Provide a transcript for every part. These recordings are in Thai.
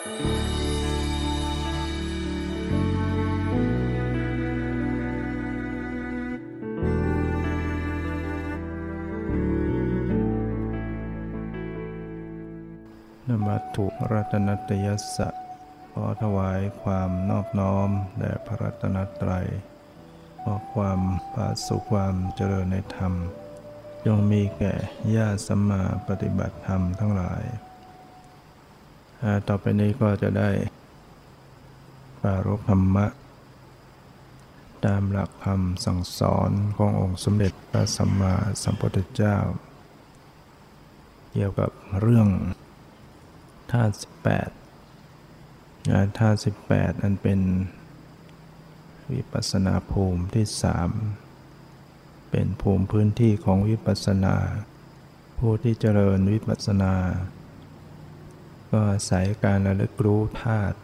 นมัตถุรัตนตยสะขอถวายความนอบน้อมแด่พระรัตนตรัยขอความปาสุความเจริญในธรรม จงมีแก่ญาติสัมมาปฏิบัติธรรมทั้งหลาย ต่อไปนี้ก็จะได้ปรารภธรรมะ ตามหลักคำสั่งสอนขององค์สมเด็จพระสัมมาสัมพุทธเจ้า เกี่ยวกับเรื่องธาตุสิบแปดธาตุสิบแปดอันเป็นวิปัสนาภูมิที่สามเป็นภูมิพื้นที่ของวิปัสนา ผู้ที่เจริญวิปัสนา ก็อาศัยการระลึกรู้ธาตุ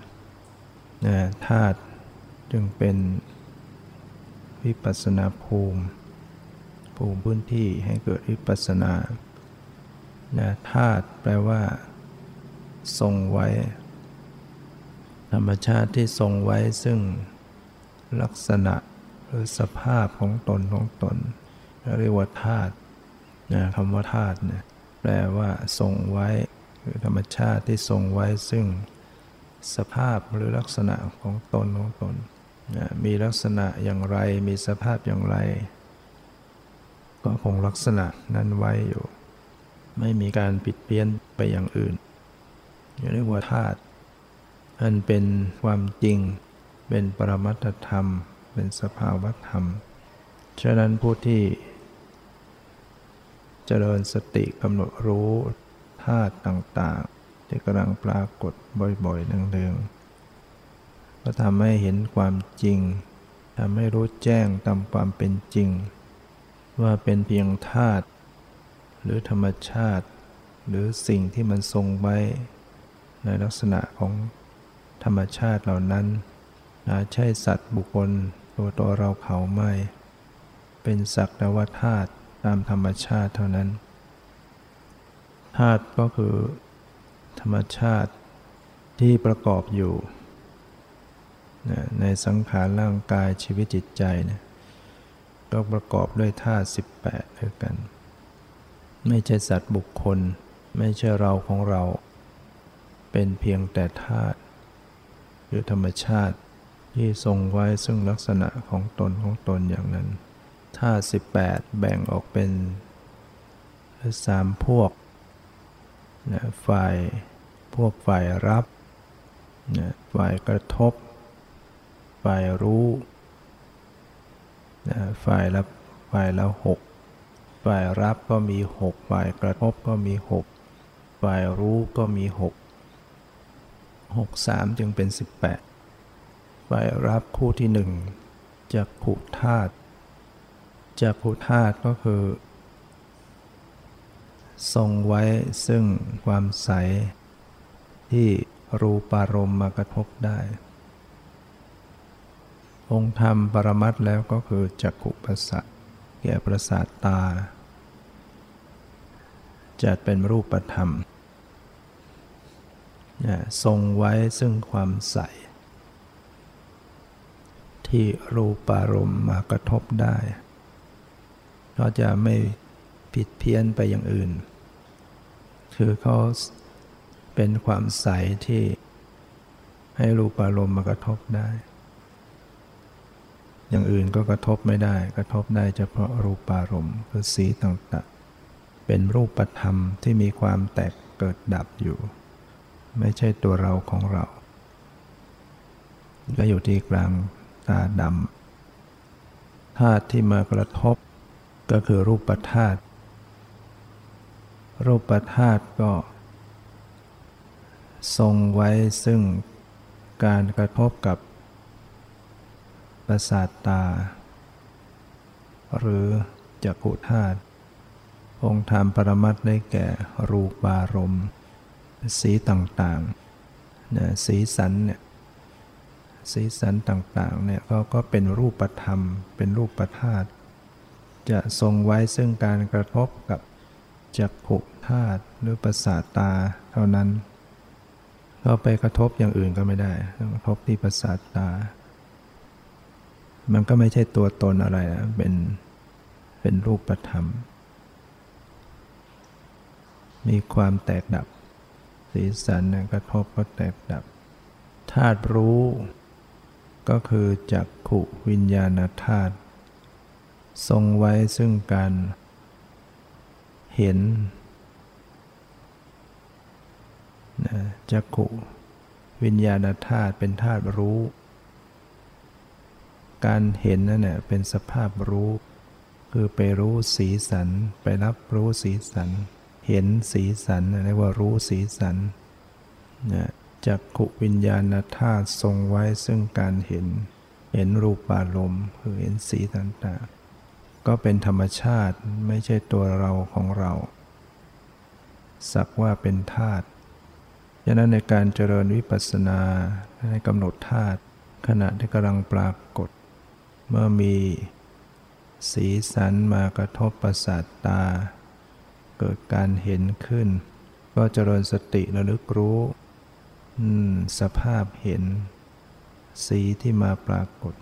นะธาตุจึงเป็นวิปัสนาภูมิ ภูมิพื้นที่ให้เกิดวิปัสนานะธาตุแปลว่า ทรงไว้ ธรรมชาติที่ทรงไว้ซึ่งลักษณะหรือสภาพของตนของตน เรียกว่าธาตุนะคำว่าธาตุเนี่ยแปลว่าทรงไว้ คือธรรมชาติที่ทรงไว้ซึ่งสภาพหรือลักษณะของตนของตนนะมีลักษณะอย่างไรมีสภาพอย่างไร ก็คงลักษณะนั้นไว้อยู่ ไม่มีการปิดเพี้ยนไปอย่างอื่นเรียกว่าธาตุอันเป็นความจริง เป็นปรมัตธรรม เป็นสภาวธรรม ฉะนั้นผู้ที่ เจริญสติกำหนดรู้ ธาตุต่างๆ ที่กำลังปรากฏบ่อยๆเนืองๆก็ทำให้เห็นความจริงทำให้รู้แจ้งตามความเป็นจริง ว่าเป็นเพียงธาตุหรือธรรมชาติ หรือสิ่งที่มันทรงไว้ ในลักษณะของธรรมชาติเหล่านั้นนะใช่สัตว์บุคคลตัวตัวเราเขาไม่ เป็นสักแต่ว่าธาตุตามธรรมชาติเท่านั้น ธาตุก็คือ ธรรมชาติที่ประกอบอยู่ ในสังขารร่างกายชีวิตจิตใจเนี่ยก็ประกอบด้วยธาตุ18ด้วยกัน ไม่ใช่สัตว์บุคคล ไม่ใช่เราของเรา เป็นเพียงแต่ธาตุคือธรรมชาติที่ทรงไว้ซึ่งลักษณะของตนของตนอย่างนั้นธาตุสิบแปดแบ่งออกเป็นสามพวก นะฝ่ายพวกฝ่ายรับนะฝ่ายกระทบ ฝ่ายรู้นะฝ่ายละฝ่ายละหกฝ่ายรับก็มีหกฝ่ายกระทบก็มีหกฝ่ายรู้ก็มีหกหกสามจึงเป็นสิบแปดฝ่ายรับคู่ที่หนึ่งจากขุธาตุจากขุธาตุก็คือ ทรงไว้ซึ่งความใส ที่รูปารมณ์มากระทบได้ องค์ธรรมปรมัตแล้วก็คือจักขุประสาทแก่ประสาทตา จัดเป็นรูปธรรม ทรงไว้ซึ่งความใส ที่รูปารมณ์มากระทบได้ ก็จะไม่ ผิดเพี้ยนไปอย่างอื่น คือเขาเป็นความใสที่ให้รูปอารมณ์มากระทบได้ อย่างอื่นก็กระทบไม่ได้ กระทบได้เฉพาะรูปารมณ์คือสีต่างๆ เป็นรูปธรรมที่มีความแตกเกิดดับอยู่ ไม่ใช่ตัวเราของเรา ก็อยู่ที่กลางตาดำธาตุที่มากระทบ ก็คือรูปธาตุ รูปธาตุก็ทรงไว้ซึ่งการกระทบกับประสาทตา หรือจักขุธาตุองค์ธรรมปรมัตได้แก่รูปารมณ์ สีต่างๆนะสีสันเนี่ยสีสันต่างๆเนี่ยก็ก็เป็นรูปธรรม เป็นรูปธาตุจะทรงไว้ซึ่งการกระทบกับ จักขุธาตุหรือประสาทตาเท่านั้น ก็ไปกระทบอย่างอื่นก็ไม่ได้กระทบที่ประสาทตา มันก็ไม่ใช่ตัวตนอะไรนะเป็นเป็นรูปธรรม มีความแตกดับ สีสันกระทบก็แตกดับธาตุรู้ก็คือจักขุวิญญาณธาตุทรงไว้ซึ่งการ เห็นจักขุวิญญาณธาตุเป็นธาตุรู้ การเห็นนั่นแหละเป็นสภาพรู้ คือไปรู้สีสัน ไปรับรู้สีสัน เห็นสีสันเรียกว่ารู้สีสันนะจักขุวิญญาณธาตุทรงไว้ซึ่งการเห็น เห็นรูปอารมณ์คือเห็นสีต่างๆ ก็เป็นธรรมชาติไม่ใช่ตัวเราของเรา สักว่าเป็นธาตุฉะนั้นในการเจริญวิปัสสนาให้กำหนดธาตุขณะที่กำลังปรากฏ เมื่อมีสีสันมากระทบประสาทตา เกิดการเห็นขึ้น ก็เจริญสติระลึกรู้สภาพเห็น สีที่มาปรากฏ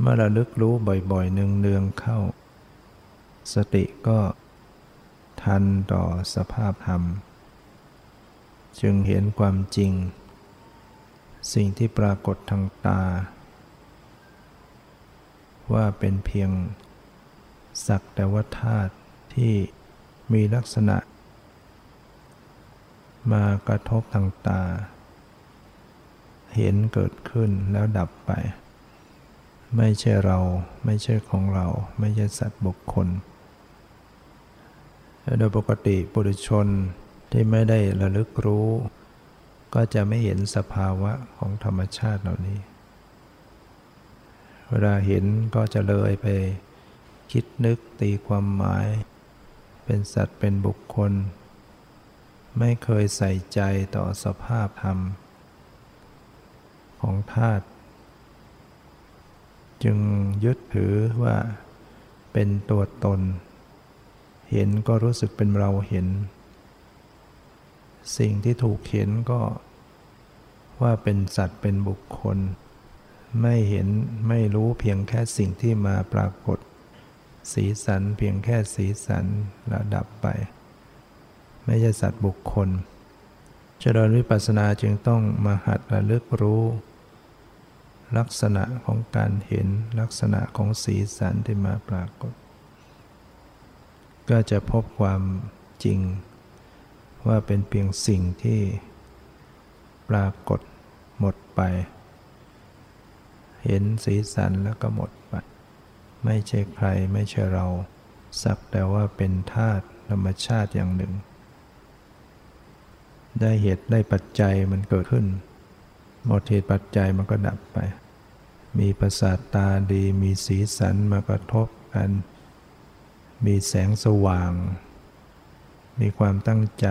เมื่อระลึกรู้บ่อยๆเนืองๆเข้า สติก็ทันต่อสภาพธรรม จึงเห็นความจริง สิ่งที่ปรากฏทางตา ว่าเป็นเพียง สักแต่ว่าธาตุที่มีลักษณะ มากระทบทางตา เห็นเกิดขึ้นแล้วดับไป ไม่ใช่เรา ไม่ใช่ของเรา ไม่ใช่สัตว์บุคคล โดยปกติปุถุชนที่ไม่ได้ระลึกรู้ ก็จะไม่เห็นสภาวะของธรรมชาติเหล่านี้ เวลาเห็นก็จะเลยไปคิดนึกตีความหมาย เป็นสัตว์เป็นบุคคล ไม่เคยใส่ใจต่อสภาพธรรม ของธาตุ จึงยึดถือว่าเป็นตัวตน เห็นก็รู้สึกเป็นเราเห็น สิ่งที่ถูกเห็นก็ว่าเป็นสัตว์เป็นบุคคล ไม่เห็นไม่รู้เพียงแค่สิ่งที่มาปรากฏ สีสันเพียงแค่สีสันระดับไป ไม่ใช่สัตว์บุคคล เจริญวิปัสสนาจึงต้องมาหัดระลึกรู้ ลักษณะของการเห็นลักษณะของสีสันที่มาปรากฏ ก็จะพบความจริง ว่าเป็นเพียงสิ่งที่ปรากฏหมดไป เห็นสีสันแล้วก็หมดไป ไม่ใช่ใครไม่ใช่เรา สักแต่ว่าเป็นธาตุธรรมชาติอย่างหนึ่ง ได้เหตุได้ปัจจัยมันเกิดขึ้น หมดเหตุปัจจัยมันก็ดับไป มีประสาทตาดีมีสีสันมากระทบกัน มีแสงสว่าง มีความตั้งใจ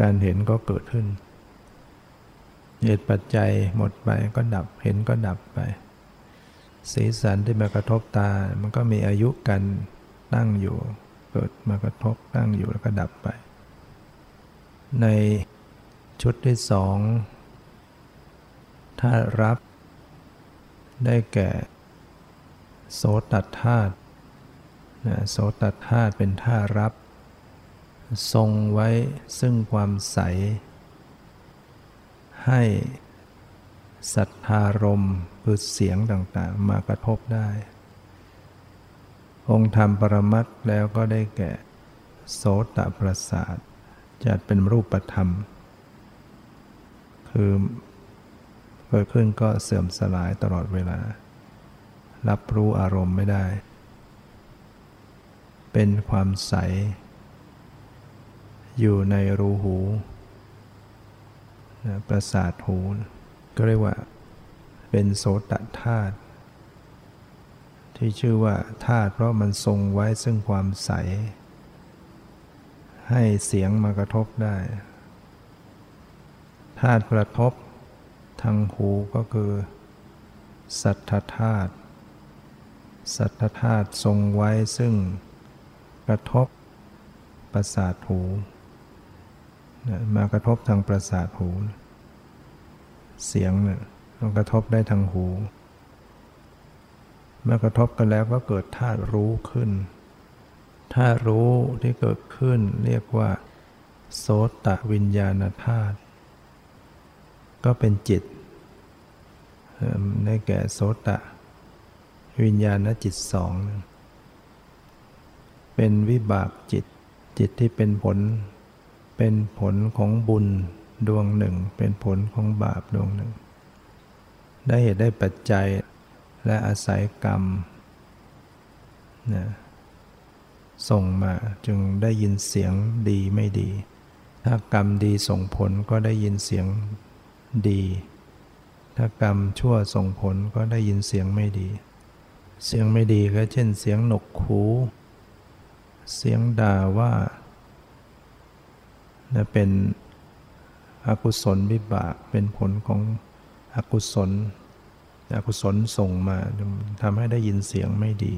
การเห็นก็เกิดขึ้น เหตุปัจจัยหมดไปก็ดับ เห็นก็ดับไป สีสันที่มากระทบตา มันก็มีอายุกันตั้งอยู่ เกิดมากระทบตั้งอยู่แล้วก็ดับไป ในชุดที่สองถ้ารับ ได้แก่ โสตธาตุโสตธาตุเป็นท่ารับ ทรงไว้ซึ่งความใส ให้ศรัทธารมคือเสียงต่างๆ มากระทบได้ องค์ธรรมปรมัตแล้วก็ได้แก่ โสตประสาทจัดเป็นรูปธรรม คือ กิดขึ้นก็เสื่อมสลายตลอดเวลา รับรู้อารมณ์ไม่ได้ เป็นความใส อยู่ในรูหูนะประสาทหู ก็เรียกว่า เป็นโสตธาตุที่ชื่อว่าธาตุเพราะมันทรงไว้ซึ่งความใส ให้เสียงมากระทบได้ธาตุกระทบ ทางหูก็คือ สัทธธาตุสัทธธาตุทรงไว้ซึ่งกระทบประสาทหูมากระทบทางประสาทหู เสียงเนี่ยมันกระทบได้ทางหู เมื่อกระทบกันแล้วก็เกิดธาตุรู้ขึ้นธาตุรู้ที่เกิดขึ้นเรียกว่า โสตวิญญาณธาตุก็เป็นจิต ได้แก่โสตะ วิญญาณจิตสอง เป็นวิบากจิต จิตที่เป็นผล เป็นผลของบุญดวงหนึ่ง เป็นผลของบาปดวงหนึ่ง ได้เหตุได้ปัจจัยและอาศัยกรรมนะส่งมาจึงได้ยินเสียงดีไม่ดี ถ้ากรรมดีส่งผลก็ได้ยินเสียงดี ถ้ากรรมชั่วส่งผลก็ได้ยินเสียงไม่ดี เสียงไม่ดีก็เช่นเสียงหนกหูเสียงด่าว่านะเป็นอกุศลวิบากเป็นผลของอกุศล อกุศลส่งมาทำให้ได้ยินเสียงไม่ดี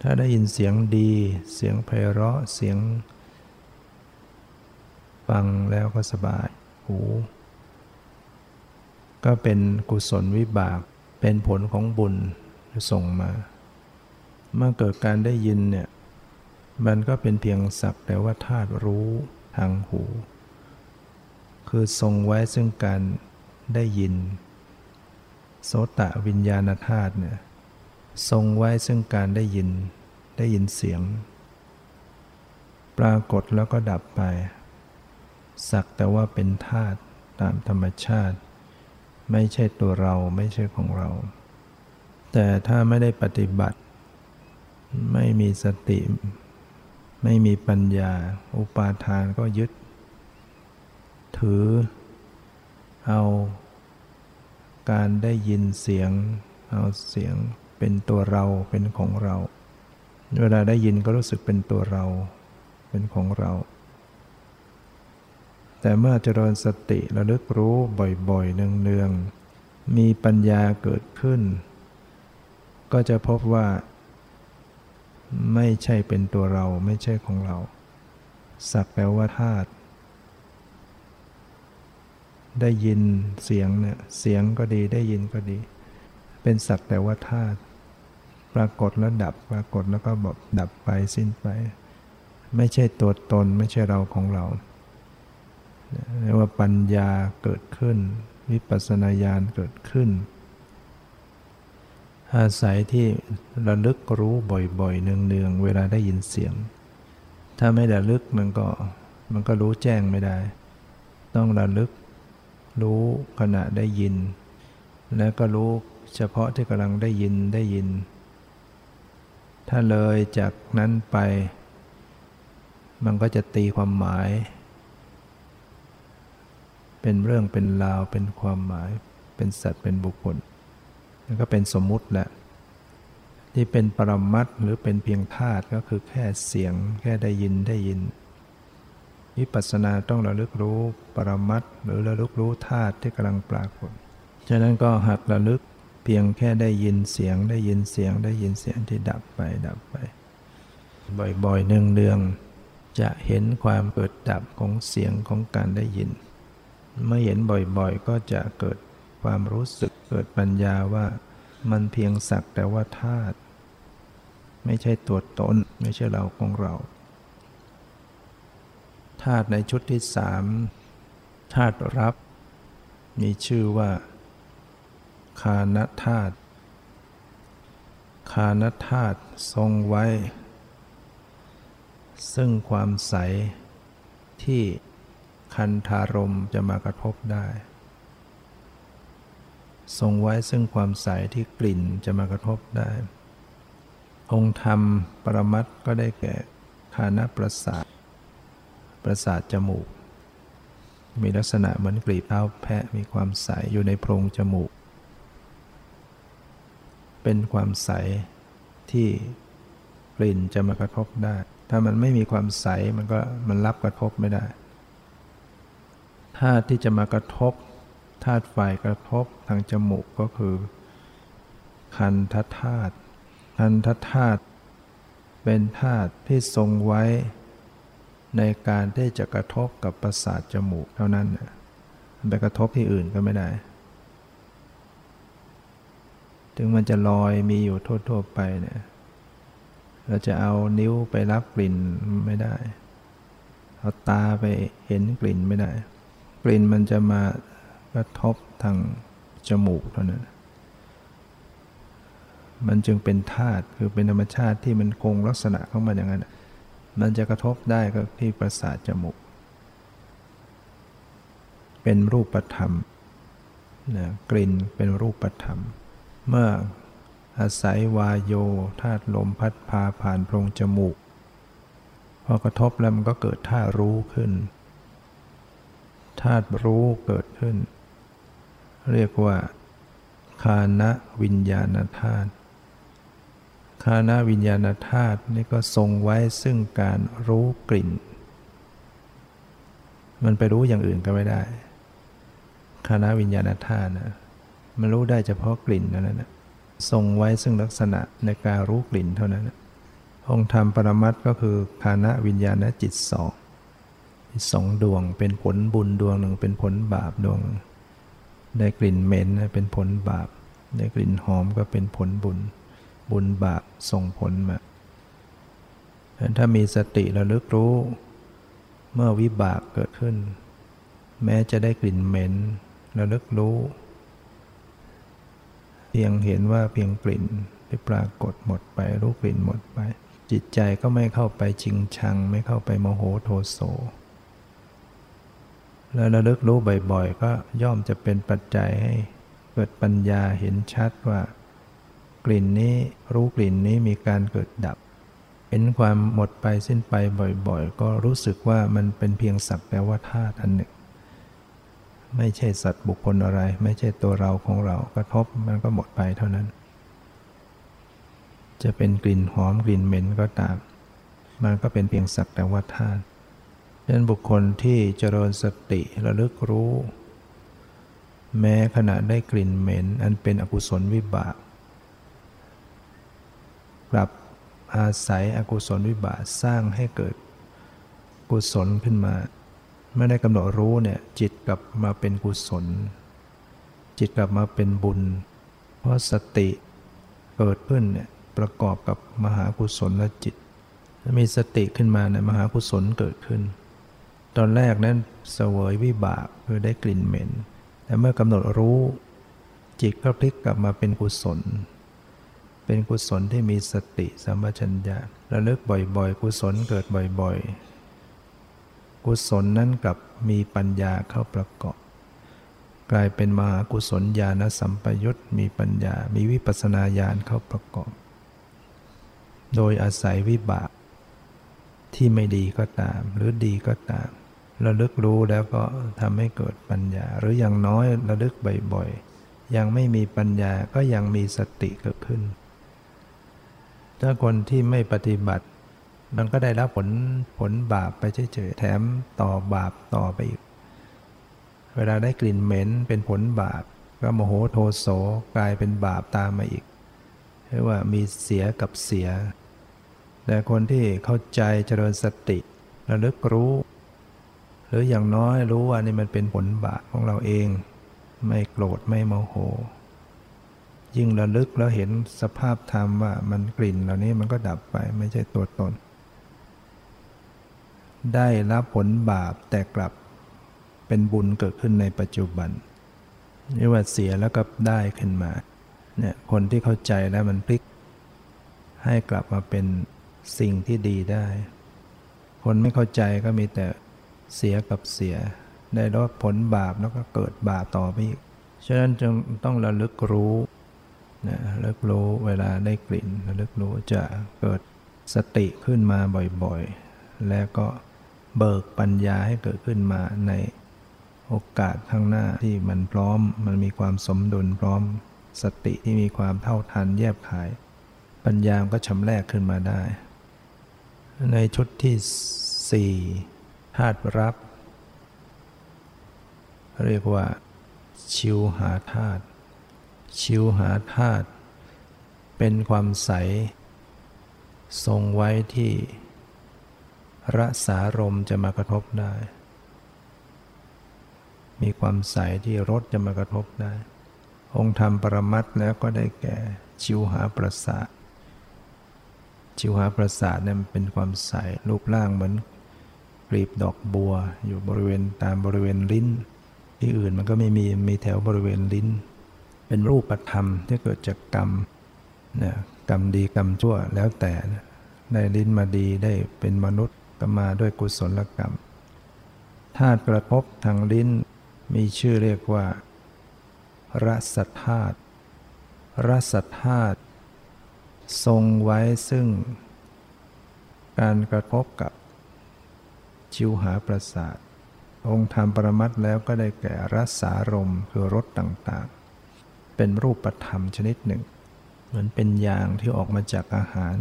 ถ้าได้ยินเสียงดี เสียงไพเราะเสียง ฟังแล้วก็สบายหู ก็เป็นกุศลวิบาก เป็นผลของบุญส่งมา เมื่อเกิดการได้ยินเนี่ย มันก็เป็นเพียงสักแต่ว่าธาตุรู้ทางหู คือทรงไว้ซึ่งการได้ยิน โสตะวิญญาณธาตุเนี่ยทรงไว้ซึ่งการได้ยิน ได้ยินเสียง ปรากฏแล้วก็ดับไป สักแต่ว่าเป็นธาตุตามธรรมชาติ ไม่ใช่ตัวเราไม่ใช่ของเรา แต่ถ้าไม่ได้ปฏิบัติ ไม่มีสติ ไม่มีปัญญา อุปาทานก็ยึด ถือ เอาการได้ยินเสียง เอาเสียงเป็นตัวเราเป็นของเรา เวลาได้ยินก็รู้สึกเป็นตัวเรา เป็นของเรา แต่เมื่อเจริญสติระลึกรู้บ่อยๆ เนืองๆ มีปัญญาเกิดขึ้น ก็จะพบว่า ไม่ใช่เป็นตัวเราไม่ใช่ของเรา สักแปลว่าธาตุได้ยินเสียงเนี่ยเสียงก็ดีได้ยินก็ดี เป็นสักแต่ว่าธาตุปรากฏแล้วดับปรากฏแล้วก็บดับไปสิ้นไป ไม่ใช่ตัวตนไม่ใช่เราของเรา เรียกว่าปัญญาเกิดขึ้น วิปัสสนาญาณเกิดขึ้น อาศัยที่ระลึกรู้บ่อยๆ เนืองๆ เวลาได้ยินเสียง ถ้าไม่ระลึกมันก็มันก็รู้แจ้งไม่ได้ ต้องระลึกรู้ขณะได้ยิน แล้วก็รู้เฉพาะที่กำลังได้ยินได้ยิน ถ้าเลยจากนั้นไป มันก็จะตีความหมาย เป็นเรื่องเป็นราวเป็นความหมาย เป็นสัตว์เป็นบุคคลนั่นก็เป็นสมมุติแหละที่เป็นปรมัตหรือเป็นเพียงธาตุก็คือแค่เสียงแค่ได้ยินได้ยินวิปัสสนาต้องระลึกรู้ปรมัตหรือระลึกรู้ธาตุที่กำลังปรากฏฉะนั้นก็หักระลึกเพียงแค่ได้ยินเสียงได้ยินเสียงได้ยินเสียงที่ดับไปดับไป บ่อยๆเนืองๆจะเห็นความเกิดดับของเสียงของการได้ยิน เมื่อเห็นบ่อยๆ ก็จะเกิดความรู้สึกเกิดปัญญาว่ามันเพียงสักแต่ว่าธาตุไม่ใช่ตัวตน ไม่ใช่เราของเราธาตุในชุดที่สามธาตุรับ มีชื่อว่าคานธาตุคานธาตุทรงไว้ ซึ่งความใสที่ คันธารมจะมากระทบได้ ทรงไว้ซึ่งความใสที่กลิ่นจะมากระทบได้ องค์ธรรมปรมัตก็ได้แก่คานาประสาท ประสาทจมูก มีลักษณะเหมือนกลีบเท้าแพะมีความใสอยู่ในโพรงจมูก เป็นความใสที่กลิ่นจะมากระทบได้ ถ้ามันไม่มีความใสมันก็มันรับกระทบไม่ได้ ถ้าที่จะมากระทบธาตุไฟกระทบทางจมูกก็คือ คันทธาตุคันทธาตุเป็นธาตุที่ทรงไว้ ในการที่จะกระทบกับประสาทจมูกเท่านั้นไปกระทบที่อื่นก็ไม่ได้ ถึงมันจะลอยมีอยู่ทั่วๆไปเนี่ยเราจะเอานิ้วไปรับกลิ่นไม่ได้ เอาตาไปเห็นกลิ่นไม่ได้ กลิ่นมันจะมากระทบทางจมูกเท่านั้นมันจึงเป็นธาตุคือเป็นธรรมชาติที่มันคงลักษณะของมันอย่างนั้น มันจะกระทบได้ก็ที่ประสาทจมูก เป็นรูปธรรมนะกลิ่นเป็นรูปธรรม เมื่ออาศัยวายโยธาตุลมพัดพาผ่านโพรงจมูก พอกระทบแล้วมันก็เกิดธาตุรู้ขึ้น ธาตุรู้เกิดขึ้น เรียกว่า คานะวิญญาณธาตุคานะวิญญาณธาตุนี่ก็ทรงไว้ซึ่งการรู้กลิ่น มันไปรู้อย่างอื่นก็ไม่ได้ คานะวิญญาณธาตุนะมันรู้ได้เฉพาะกลิ่นนั่านแหละทรงไว้ซึ่งลักษณะในการรู้กลิ่นเท่านั้นองค์ธรรมปรมัตก็คือคานะวิญญาณจิตสอง สองดวง เป็นผลบุญดวงหนึ่งเป็นผลบาปดวง ได้กลิ่นเหม็นเป็นผลบาป ได้กลิ่นหอมก็เป็นผลบุญ บุญบาปส่งผลมาถ้ามีสติระลึกรู้ เมื่อวิบากเกิดขึ้น แม้จะได้กลิ่นเหม็นระลึกรู้ เพียงเห็นว่าเพียงกลิ่นที่ปรากฏหมดไปรู้กลิ่นหมดไป จิตใจก็ไม่เข้าไปชิงชัง ไม่เข้าไปโมโหโทโส แล้วระลึกรู้บ่อยๆ ก็ย่อมจะเป็นปัจจัยให้เกิดปัญญาเห็นชัดว่า กลิ่นนี้รู้กลิ่นนี้มีการเกิดดับ เห็นความหมดไปสิ้นไปบ่อยๆ ก็รู้สึกว่ามันเป็นเพียงสักแต่ว่าธาตุอันหนึ่ง ไม่ใช่สัตว์บุคคลอะไร ไม่ใช่ตัวเราของเรากระทบมันก็หมดไปเท่านั้น จะเป็นกลิ่นหอมกลิ่นเหม็นก็ตาม มันก็เป็นเพียงสักแต่ว่าธาตุ ดังนั้นบุคคลที่เจริญสติระลึกรู้ แม้ขณะได้กลิ่นเหม็น อันเป็นอกุศลวิบาก กลับอาศัยอกุศลวิบากสร้างให้เกิดกุศลขึ้นมาไม่ได้กำหนดรู้เนี่ยจิตกลับมาเป็นกุศล จิตกลับมาเป็นบุญ เพราะสติเกิดขึ้นเนี่ยประกอบกับมหากุศลและจิตถ้ามีสติขึ้นมาเนี่ยมหากุศลเกิดขึ้น ตอนแรกนั้นเสวยวิบากคือได้กลิ่นเหม็น แต่เมื่อกำหนดรู้จิตก็พลิกกลับมาเป็นกุศล เป็นกุศลที่มีสติสัมปชัญญะระลึกบ่อยๆ กุศลเกิดบ่อยๆ กุศลนั้นกับมีปัญญาเข้าประกอบ กลายเป็นมหากุศลญาณสัมปยุตมีปัญญา มีวิปัสนาญาณเข้าประกอบ โดยอาศัยวิบากที่ไม่ดีก็ตาม หรือดีก็ตาม ระลึกรู้แล้วก็ทำให้เกิดปัญญา หรืออย่างน้อยระลึกบ่อยๆ ยังไม่มีปัญญาก็ยังมีสติเกิดขึ้น ถ้าคนที่ไม่ปฏิบัติ มันก็ได้รับผลผลบาปไปเฉยๆ แถมต่อบาปต่อไปอีก เวลาได้กลิ่นเหม็นเป็นผลบาป ก็โมโหโทโสกลายเป็นบาปตามมาอีกเรียกว่ามีเสียกับเสีย แต่คนที่เข้าใจเจริญสติ ระลึกรู้ หรืออย่างน้อยรู้ว่านี่มันเป็นผลบาปของเราเอง ไม่โกรธไม่โมโห ยิ่งระลึกแล้วเห็นสภาพธรรมว่ามันกลิ่นเหล่านี้มันก็ดับไปไม่ใช่ตัวตน ได้รับผลบาปแต่กลับเป็นบุญเกิดขึ้นในปัจจุบันนี่ว่าเสียแล้วก็ได้ขึ้นมาเนี่ยคนที่เข้าใจแล้วมันพลิก ให้กลับมาเป็นสิ่งที่ดีได้ คนไม่เข้าใจก็มีแต่ เสียกับเสีย ได้รับผลบาปแล้วก็เกิดบาปต่อไปอีก ฉะนั้นจึงต้องระลึกรู้นะระลึกรู้เวลาได้กลิ่นระลึกรู้จะเกิดสติขึ้นมาบ่อยๆ แล้วก็เบิกปัญญาให้เกิดขึ้นมาในโอกาสข้างหน้าที่มันพร้อม มันมีความสมดุลพร้อม สติที่มีความเท่าทันแยบขาย ปัญญาก็ชำแรกขึ้นมาได้ ในชุดที่สี่ ธาตุรับ เรียกว่า ชิวหาธาตุชิวหาธาตุเป็นความใส ทรงไว้ที่รสารมจะมากระทบได้ มีความใสที่รสจะมากระทบได้ องค์ธรรมปรมัตแล้วก็ได้แก่ชิวหาประสาทชิวหาประสาทเนี่ยมันเป็นความใสรูปร่างเหมือน กลีบดอกบัว อยู่บริเวณตามบริเวณลิ้น ที่อื่นมันก็ไม่มีมีแถวบริเวณลิ้น เป็นรูปธรรมที่เกิดจากกรรมนะกรรมดีกรรมชั่วแล้วแต่ได้ลิ้นมาดีได้เป็นมนุษย์ก็มาด้วยกุศลกรรมธาตุกระทบทางลิ้นมีชื่อเรียกว่า รสธาตุรสธาตุทรงไว้ซึ่ง การกระทบกับ ชิวหาประสาท องค์ธรรมปรมัตแล้วก็ได้แก่รสารมคือรสต่างๆ เป็นรูปธรรมชนิดหนึ่ง เหมือนเป็นยางที่ออกมาจากอาหาร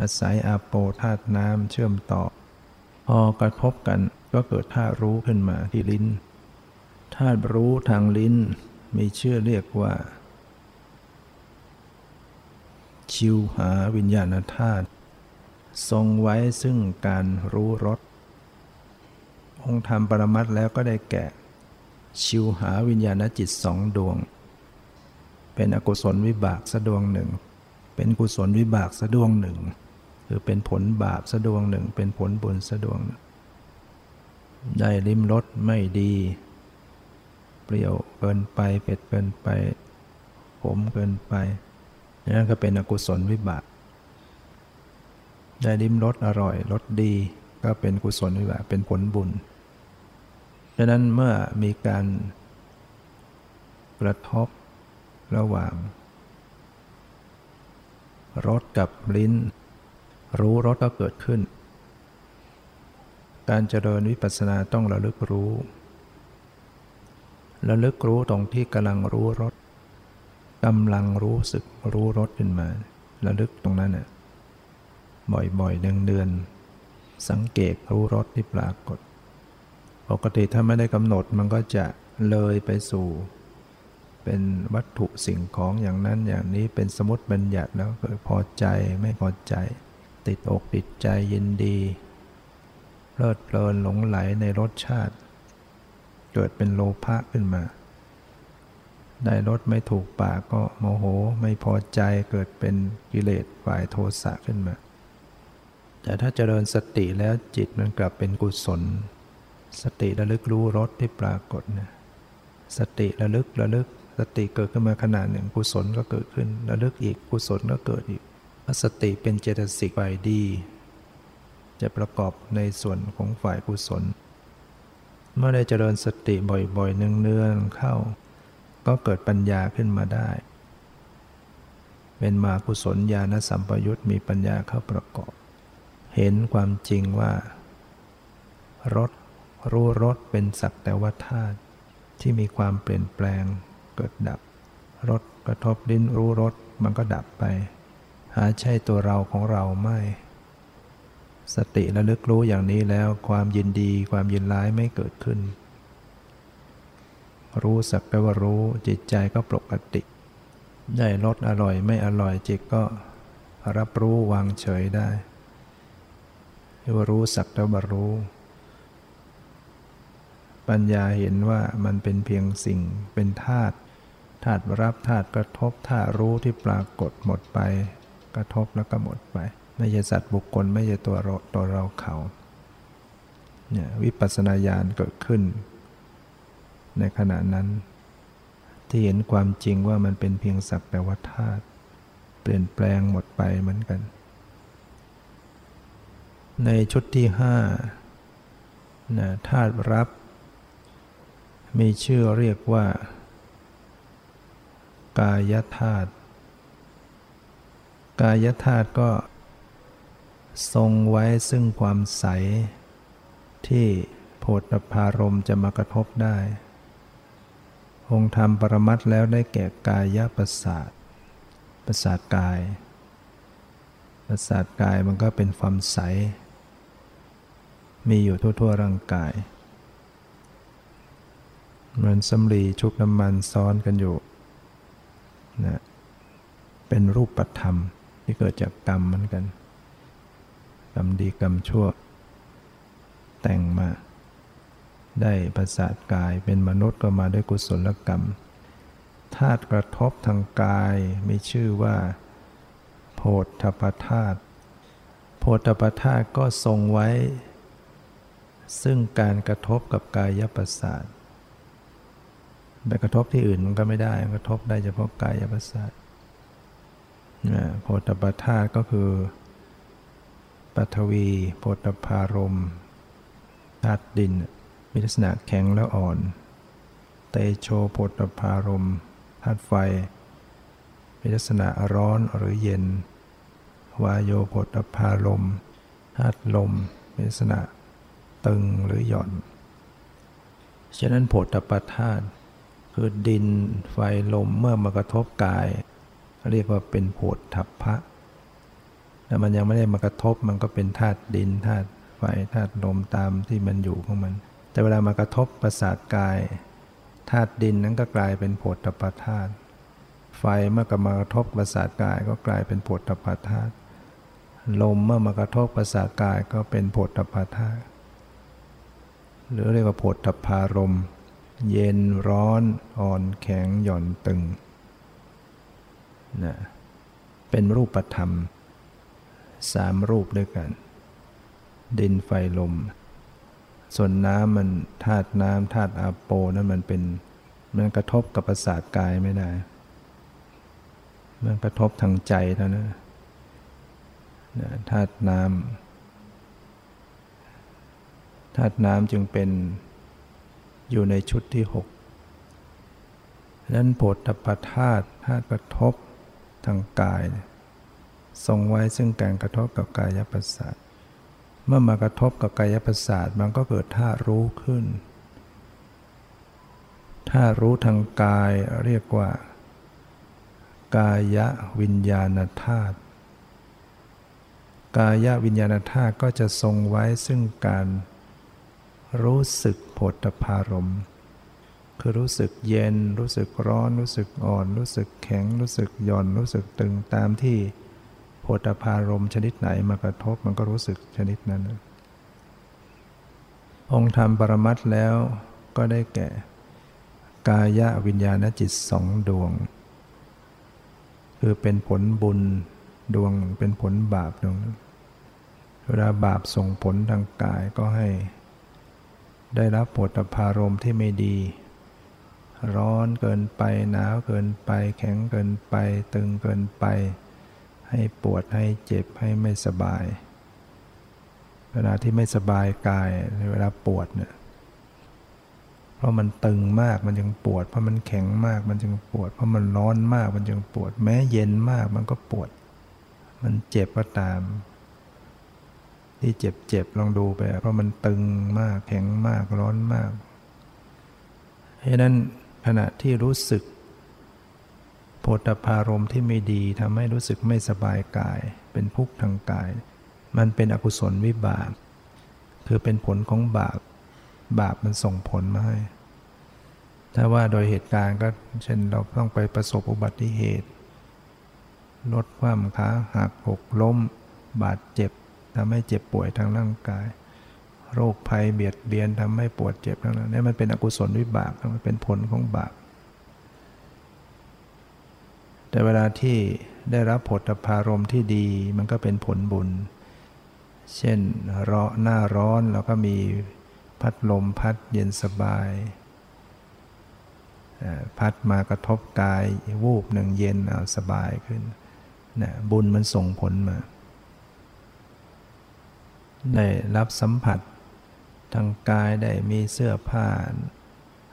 อาศัยอาโปธาตุน้ำเชื่อมต่อ พอกระทบกันก็เกิดธาตุรู้ขึ้นมาที่ลิ้นธาตุรู้ทางลิ้นมีชื่อเรียกว่า ชิวหาวิญญาณธาตุ ทรงไว้ซึ่งการรู้รสองค์ธรรมปรมัตแล้วก็ได้แก่ ชิวหาวิญญาณจิตสองดวง เป็นอกุศลวิบากสะดวงหนึ่ง เป็นกุศลวิบากสะดวงหนึ่ง คือเป็นผลบาปสะดวงหนึ่ง เป็นผลบุญสะดวงหนึ่ง ได้ลิมรสไม่ดี เปรี้ยวเกินไปเผ็ดเกินไป ขมเกินไปนั่นก็เป็นอกุศลวิบาก ได้ลิ้มรสอร่อยรสดี ก็เป็นกุศลวิบากเป็นผลบุญดังนั้นเมื่อมีการกระทบระหว่างรสกับลิ้น รู้รสก็เกิดขึ้น การเจริญวิปัสสนาต้องระลึกรู้ระลึกรู้ตรงที่กำลังรู้รสกำลังรู้สึกรู้รสขึ้นมาระลึกตรงนั้นน่ะ บ่อยๆเดือนๆสังเกตรู้รสที่ปรากฏ ปกติถ้าไม่ได้กำหนดมันก็จะเลยไปสู่ เป็นวัตถุสิ่งของอย่างนั้นอย่างนี้เป็นสมมติบัญญัติแล้วเกิดพอใจไม่พอใจ ติดอกติดใจยินดีเพลิดเพลินหลงไหลในรสชาติ เกิดเป็นโลภะขึ้นมา ได้รสไม่ถูกปากก็โมโหไม่พอใจเกิดเป็นกิเลสฝ่ายโทสะขึ้นมา แต่ถ้าเจริญสติแล้วจิตมันกลับเป็นกุศล สติระลึกรู้รสที่ปรากฏนะสติระลึกระลึก สติเกิดขึ้นมาขนาดหนึ่งกุศลก็เกิดขึ้น ระลึกอีกกุศลก็เกิดอีกสติเป็นเจตสิกฝ่ายดี จะประกอบในส่วนของฝ่ายกุศล เมื่อได้เจริญสติบ่อยๆเนืองๆเข้า ก็เกิดปัญญาขึ้นมาได้ เป็นมากุศลญาณสัมปยุตมีปัญญาเข้าประกอบ เห็นความจริงว่ารสรู้รสเป็นสักแต่ว่าธาตุที่มีความเปลี่ยนแปลงเกิดดับรสกระทบดิ้นรู้รสมันก็ดับไป หาใช่ตัวเราของเราไม่ สติระลึกรู้อย่างนี้แล้วความยินดีความยินร้ายไม่เกิดขึ้น รู้สักแต่ว่ารู้จิตใจก็ปกติ ได้รสอร่อยไม่อร่อยจิตก็รับรู้วางเฉยได้ รียกว่ารู้สักแต่ว่ารู้ ปัญญาเห็นว่ามันเป็นเพียงสิ่งเป็นธาตุธาตุรับธาตุกระทบธาตุรู้ที่ปรากฏหมดไป กระทบแล้วก็หมดไป ไม่ใช่สัตว์บุคคลไม่ใช่ตัวเราตัวเราเขาเนี่ยวิปัสสนาญาณเกิดขึ้น ในขณะนั้น ที่เห็นความจริงว่ามันเป็นเพียงสักแต่ว่าธาตุเปลี่ยนแปลงหมดไปเหมือนกัน ในชุดที่ห้านะธาตุรับ มีชื่อเรียกว่า กายธาตุกายธาตุก็ ทรงไว้ซึ่งความใส ที่โพธพารมจะมากระทบได้ องค์ธรรมปรมัตแล้วได้แก่กายประสาทประสาทกายประสาทกายมันก็เป็นความใส มีอยู่ทั่วๆร่างกาย เหมือนสำลีชุบน้ำมันซ้อนกันอยู่นะเป็นรูปธรรมที่เกิดจากกรรมเหมือนกัน กรรมดีกรรมชั่ว แต่งมา ได้ประสาทกายเป็นมนุษย์ก็มาด้วยกุศลกรรมธาตุกระทบทางกายมีชื่อว่า โพธปธาตุโพธปธาตุก็ทรงไว้ ซึ่งการกระทบกับกายประสาทไปกระทบที่อื่นมันก็ไม่ได้กระทบได้เฉพาะกายประสาทโพธปธาตุก็คือปฐวีโพธพารมธาตุดิน มีลักษณะแข็งและอ่อน เตโชโพธพารมธาตุไฟ มีลักษณะร้อนหรือเย็น วายโยโพธพารมธาตุลม มีลักษณะ ตึงหรือหย่อน ฉะนั้นโพธปธาตุคือดินไฟลมเมื่อมากระทบกาย เรียกว่าเป็นโพธพะแต่มันยังไม่ได้มากระทบมันก็เป็นธาตุดินธาตุไฟธาตุลมตามที่มันอยู่ของมัน แต่เวลามากระทบประสาทกายธาตุดินนั้นก็กลายเป็นโพธปธาตุไฟเมื่อกมากระทบประสาทกายก็กลายเป็นโพธปธาตุลมเมื่อมากระทบประสาทกายก็เป็นโพธปธาตุ หรือเรียกว่าโพธพารม เย็นร้อนอ่อนแข็งหย่อนตึงนะเป็นรูปธรรมสามรูปด้วยกัน ดินไฟลม ส่วนน้ำมันธาตุน้ำธาตุอาโปนั้นมันเป็นมันกระทบกับประสาทกายไม่ได้ มันกระทบทางใจเท่านั้นธาตุน้ำ ธาตุน้ำจึงเป็นอยู่ในชุดที่หกนั้นโพธปธาตุธาตุกระทบทางกาย ทรงไว้ซึ่งการกระทบกับกายประสาทเมื่อมากระทบกับกายประสาทมันก็เกิดท่ารู้ขึ้นท่ารู้ทางกายเรียกว่า กายวิญญาณธาตุกายวิญญาณธาตุก็จะทรงไว้ซึ่งการ รู้สึกโผฏฐารมคือรู้สึกเย็น รู้สึกร้อน รู้สึกอ่อน รู้สึกแข็ง รู้สึกหย่อน รู้สึกตึงตามที่โผฏฐารมชนิดไหนมากระทบมันก็รู้สึกชนิดนั้น องค์ธรรมปรมัตแล้วก็ได้แก่ กายวิญญาณจิตสองดวง คือเป็นผลบุญดวงเป็นผลบาปดวงเวลาบาปส่งผลทางกายก็ให้ ได้รับปวดพารมที่ไม่ดี ร้อนเกินไปหนาวเกินไป แข็งเกินไป ตึงเกินไป ให้ปวดให้เจ็บให้ไม่สบาย เวลาที่ไม่สบายกายในเวลาปวดเนี่ยเพราะมันตึงมากมันจึงปวด เพราะมันแข็งมากมันจึงปวด เพราะมันร้อนมากมันจึงปวด แม้เย็นมากมันก็ปวด มันเจ็บก็ตาม ที่เจ็บๆลองดูไป เพราะมันตึงมากแข็งมากร้อนมากเพราะนั้นขณะที่รู้สึกโพธพารมที่ไม่ดีทำให้รู้สึกไม่สบายกาย เป็นทุกข์ทางกาย มันเป็นอกุศลวิบาก คือเป็นผลของบาปบาปมันส่งผลมาให้ ถ้าว่าโดยเหตุการณ์ก็เช่นเราต้องไปประสบอุบัติเหตุ ลดความขาหักหกล้ม บาดเจ็บ ทำให้เจ็บป่วยทางร่างกาย โรคภัยเบียดเบียนทำให้ปวดเจ็บทั้งนั้นนี่มันเป็นอกุศลวิบากมันเป็นผลของบาปแต่เวลาที่ได้รับผลพารมที่ดีมันก็เป็นผลบุญ เช่นร้อหน้าร้อนเราก็มีพัดลมพัดเย็นสบาย พัดมากระทบกาย วูบหนึ่งเย็นเอาสบายขึ้นนะบุญมันส่งผลมา ได้รับสัมผัส ทางกายได้มีเสื้อผ้า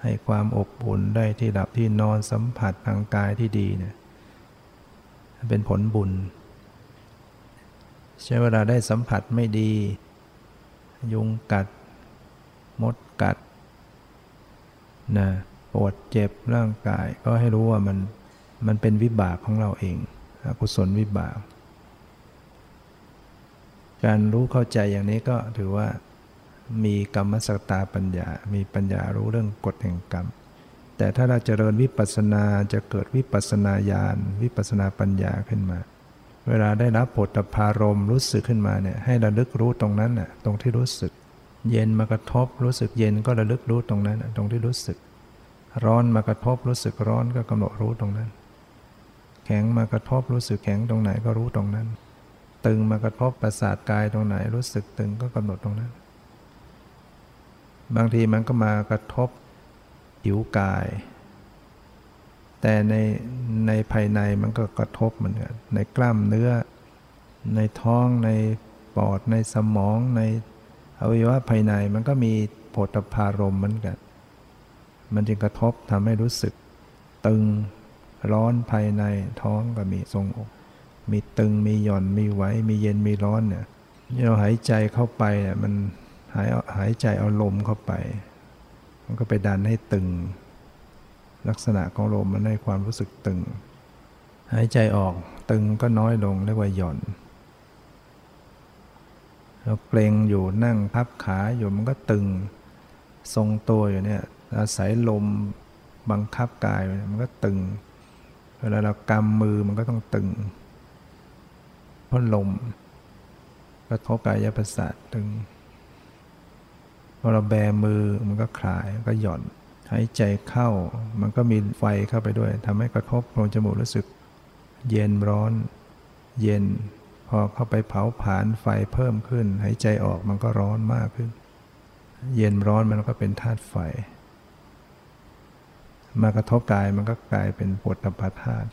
ให้ความอบอุ่นได้ที่หลับที่นอนสัมผัสทางกายที่ดีเนี่ยเป็นผลบุญ ใช้เวลาได้สัมผัสไม่ดี ยุงกัด มดกัดนะปวดเจ็บร่างกายก็ให้รู้ว่ามันมันเป็นวิบากของเราเองอกุศลวิบาก การรู้เข้าใจอย่างนี้ก็ถือว่ามีกรรมสตาปัญญา มีปัญญารู้เรื่องกฎแห่งกรรม แต่ถ้าเราจเจริญวิปัสสนาจะเกิดวิปัสสนาญาณวิปัสสนาปัญญาขึ้นมา เวลาได้รับผลตภารมรู้สึกขึ้นมาเนี่ยให้ระลึกรู้ตรงนั้นน่ะตรงที่รู้สึก เย็นมากระทบรู้สึกเย็นก็ระลึกรู้ตรงนั้นตรงที่รู้สึก ร้อนมากระทบรู้สึกร้อนก็กำหนดรู้ตรงนั้น แข็งมากระทบรู้สึกแข็งตรงไหนก็รู้ตรงนั้น ตึงมากระทบประสาทกายตรงไหน รู้สึกตึงก็กำหนดตรงนั้น บางทีมันก็มากระทบผิวกาย แต่ในในภายในมันก็กระทบเหมือนกันในกล้ามเนื้อ ในท้องในปอดในสมองในอวัยวะภายในมันก็มีโผฏฐารมเหมือนกัน มันจึงกระทบทำให้รู้สึกตึงร้อนภายในท้องก็มีทรงอก มีตึงมีหย่อนมีไหวมีเย็นมีร้อนเนี่ยเราหายใจเข้าไปเนี่ยมันหายหายใจเอาลมเข้าไป มันก็ไปดันให้ตึง ลักษณะของลมมันให้ความรู้สึกตึง หายใจออกตึงก็น้อยลงเรียกว่าหย่อนเราเกรงอยู่นั่งพับขาอยู่มันก็ตึง ทรงตัวอยู่เนี่ยอาศัยลมบังคับกายมันก็ตึง เวลาเรากำมือมันก็ต้องตึง ราะลมกระทบกายประสาทตึงพอเราแบมือมันก็คลายก็หย่อนหายใจเข้า มันก็มีไฟเข้าไปด้วยทำให้กระทบโพรงจมูกรู้สึก เย็นร้อน เย็น พอเข้าไปเผาผลาญไฟเพิ่มขึ้น หายใจออกมันก็ร้อนมากขึ้น เย็นร้อนมันก็เป็นธาตุไฟ มากระทบกายมันก็กลายเป็นปวดตปาธาตุ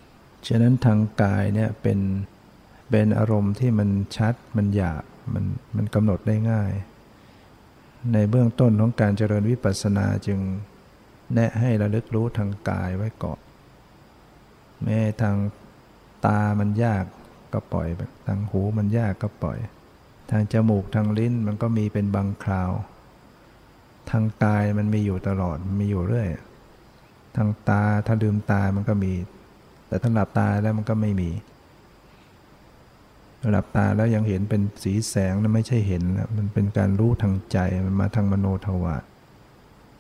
ฉะนั้นทางกายเนี่ยเป็น เป็นอารมณ์ที่มันชัดมันหยาบมันมันกำหนดได้ง่าย ในเบื้องต้นของการเจริญวิปัสสนาจึงแนะให้ระลึกรู้ทางกายไว้ก่อน แม้ทางตามันยากก็ปล่อย ทางหูมันยากก็ปล่อย ทางจมูกทางลิ้นมันก็มีเป็นบางคราว ทางกายมันมีอยู่ตลอดมีอยู่เรื่อย ทางตาถ้าลืมตามันก็มี แต่ถ้าหลับตาแล้วมันก็ไม่มี หลับตาแล้วยังเห็นเป็นสีแสงนั้นไม่ใช่เห็นแล้วมันเป็นการรู้ทางใจมันมาทางมโนทวาร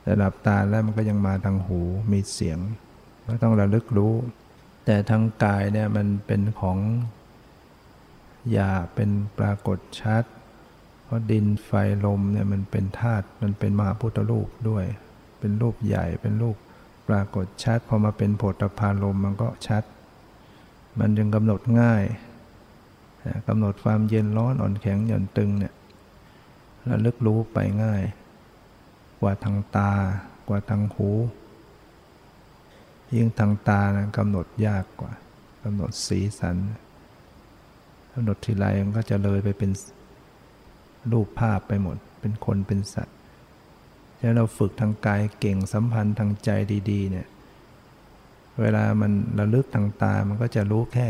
แต่หลับตาแล้วมันก็ยังมาทางหูมีเสียงก็ต้องระลึกรู้ แต่ทางกายเนี่ยมันเป็นของหยาเป็นปรากฏชัด เพราะดินไฟลมเนี่ยมันเป็นธาตุมันเป็นมหาพุทธรูปด้วย เป็นรูปใหญ่เป็นรูปปรากฏชัดพอมาเป็นโผฏฐาลมมันก็ชัด มันจึงกำหนดง่าย กำหนดความเย็นร้อนอ่อนแข็งหย่อนตึงเนี่ยระลึกรู้ไปง่าย กว่าทางตากว่าทางหู ยิ่งทางตานะกำหนดยากกว่ากำหนดสีสันกำหนดทีไรมันก็จะเลยไปเป็นรูปภาพไปหมด เป็นคนเป็นสัตว์แล้วเราฝึกทางกายเก่งสัมพันธ์ทางใจดี ๆ เนี่ย เวลามันระลึกทางตา มันก็จะรู้แค่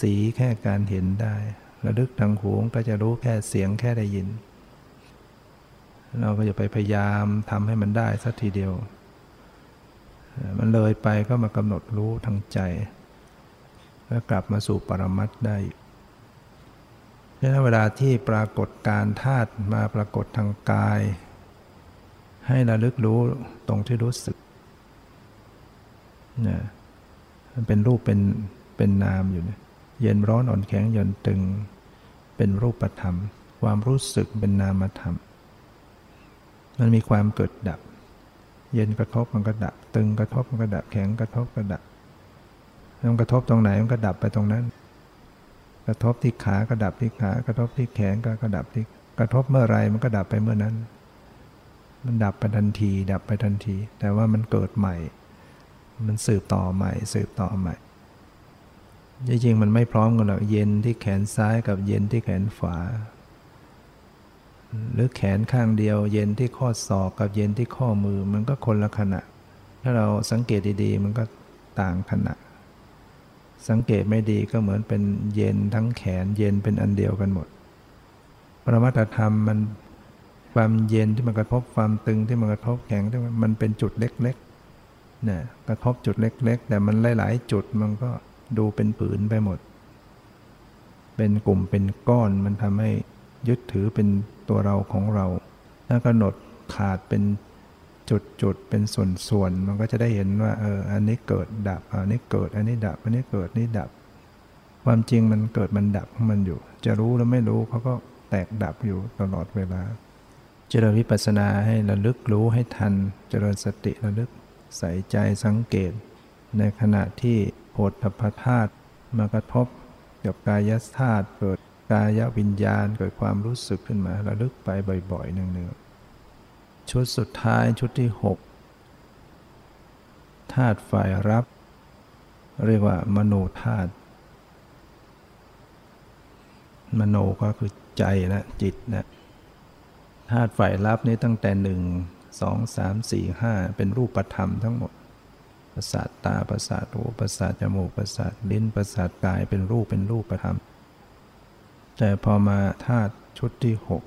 สีแค่การเห็นได้ ระลึกทางหูก็จะรู้แค่เสียงแค่ได้ยิน เราก็จะไปพยายามทำให้มันได้สักทีเดียว มันเลยไปก็มากำหนดรู้ทางใจแล้วกลับมาสู่ปรมัตได้เพราะนั้นเวลาที่ปรากฏการธาตุมาปรากฏทางกาย ให้ระลึกรู้ตรงที่รู้สึกเนี่ยมันเป็นรูปเป็นเป็นนามอยู่เนี่ย เย็นร้อนอ่อนแข็งหย่อนตึง เป็นรูปธรรม ความรู้สึกเป็นนามธรรม มันมีความเกิดดับ เย็นกระทบมันก็ดับ ตึงกระทบมันก็ดับแข็งกระทบก็ดับมันกระทบตรงไหนมันก็ดับไปตรงนั้น กระทบที่ขาก็ดับที่ขากระทบที่แขนก็กระดับที่กระทบเมื่อไรมันก็ดับไปเมื่อนั้น มันดับไปทันที ดับไปทันที แต่ว่ามันเกิดใหม่ มันสืบต่อใหม่ สืบต่อใหม่ จริงๆมันไม่พร้อมกันหรอกเย็นที่แขนซ้ายกับเย็นที่แขนขวา หรือแขนข้างเดียว เย็นที่ข้อศอกกับเย็นที่ข้อมือมันก็คนละขณะ ถ้าเราสังเกตดีๆ มันก็ต่างขณะ สังเกตไม่ดีก็เหมือนเป็นเย็นทั้งแขนเย็นเป็นอันเดียวกันหมด ปรมัตธรรมมันความเย็นที่มันกระทบความตึงที่มันกระทบแข็งที่มันเป็นจุดเล็กๆเนี่ยกระทบจุดเล็ก ๆ แต่มันหลาย ๆ จุดมันก็ ดูเป็นผืนไปหมด เป็นกลุ่มเป็นก้อนมันทำให้ยึดถือเป็นตัวเราของเรา ถ้ากำหนดขาดเป็นจุดๆเป็นส่วนๆมันก็จะได้เห็นว่าเอออันนี้เกิดดับอันนี้เกิด อันนี้ดับ อันนี้เกิดนี่ดับ ความจริงมันเกิดมันดับของมันอยู่ จะรู้แล้วไม่รู้เขาก็แตกดับอยู่ตลอดเวลา เจริญวิปัสสนาให้ระลึกรู้ให้ทัน เจริญสติระลึกใส่ใจสังเกต ในขณะที่ โพธพธาตุมากระทบกับกายธาตุเกิดกายวิญญาณเกิดความรู้สึกขึ้นมาระลึกไปบ่อยๆหนึ่งๆชุดสุดท้ายชุดที่6ธาตุฝ่ายรับ เรียกว่ามโนธาตุมโนก็คือใจนะจิตนะธาตุฝ่ายรับนี้ตั้งแต่หนึ่งสองสามสี่ห้าเป็นรูปธรรมทั้งหมด ประสาทตาประสาทหูประสาทจมูกประสาทลิ้นประสาทกายเป็นรูปเป็นรูปธรรมแต่พอมาธาตุชุดที่หก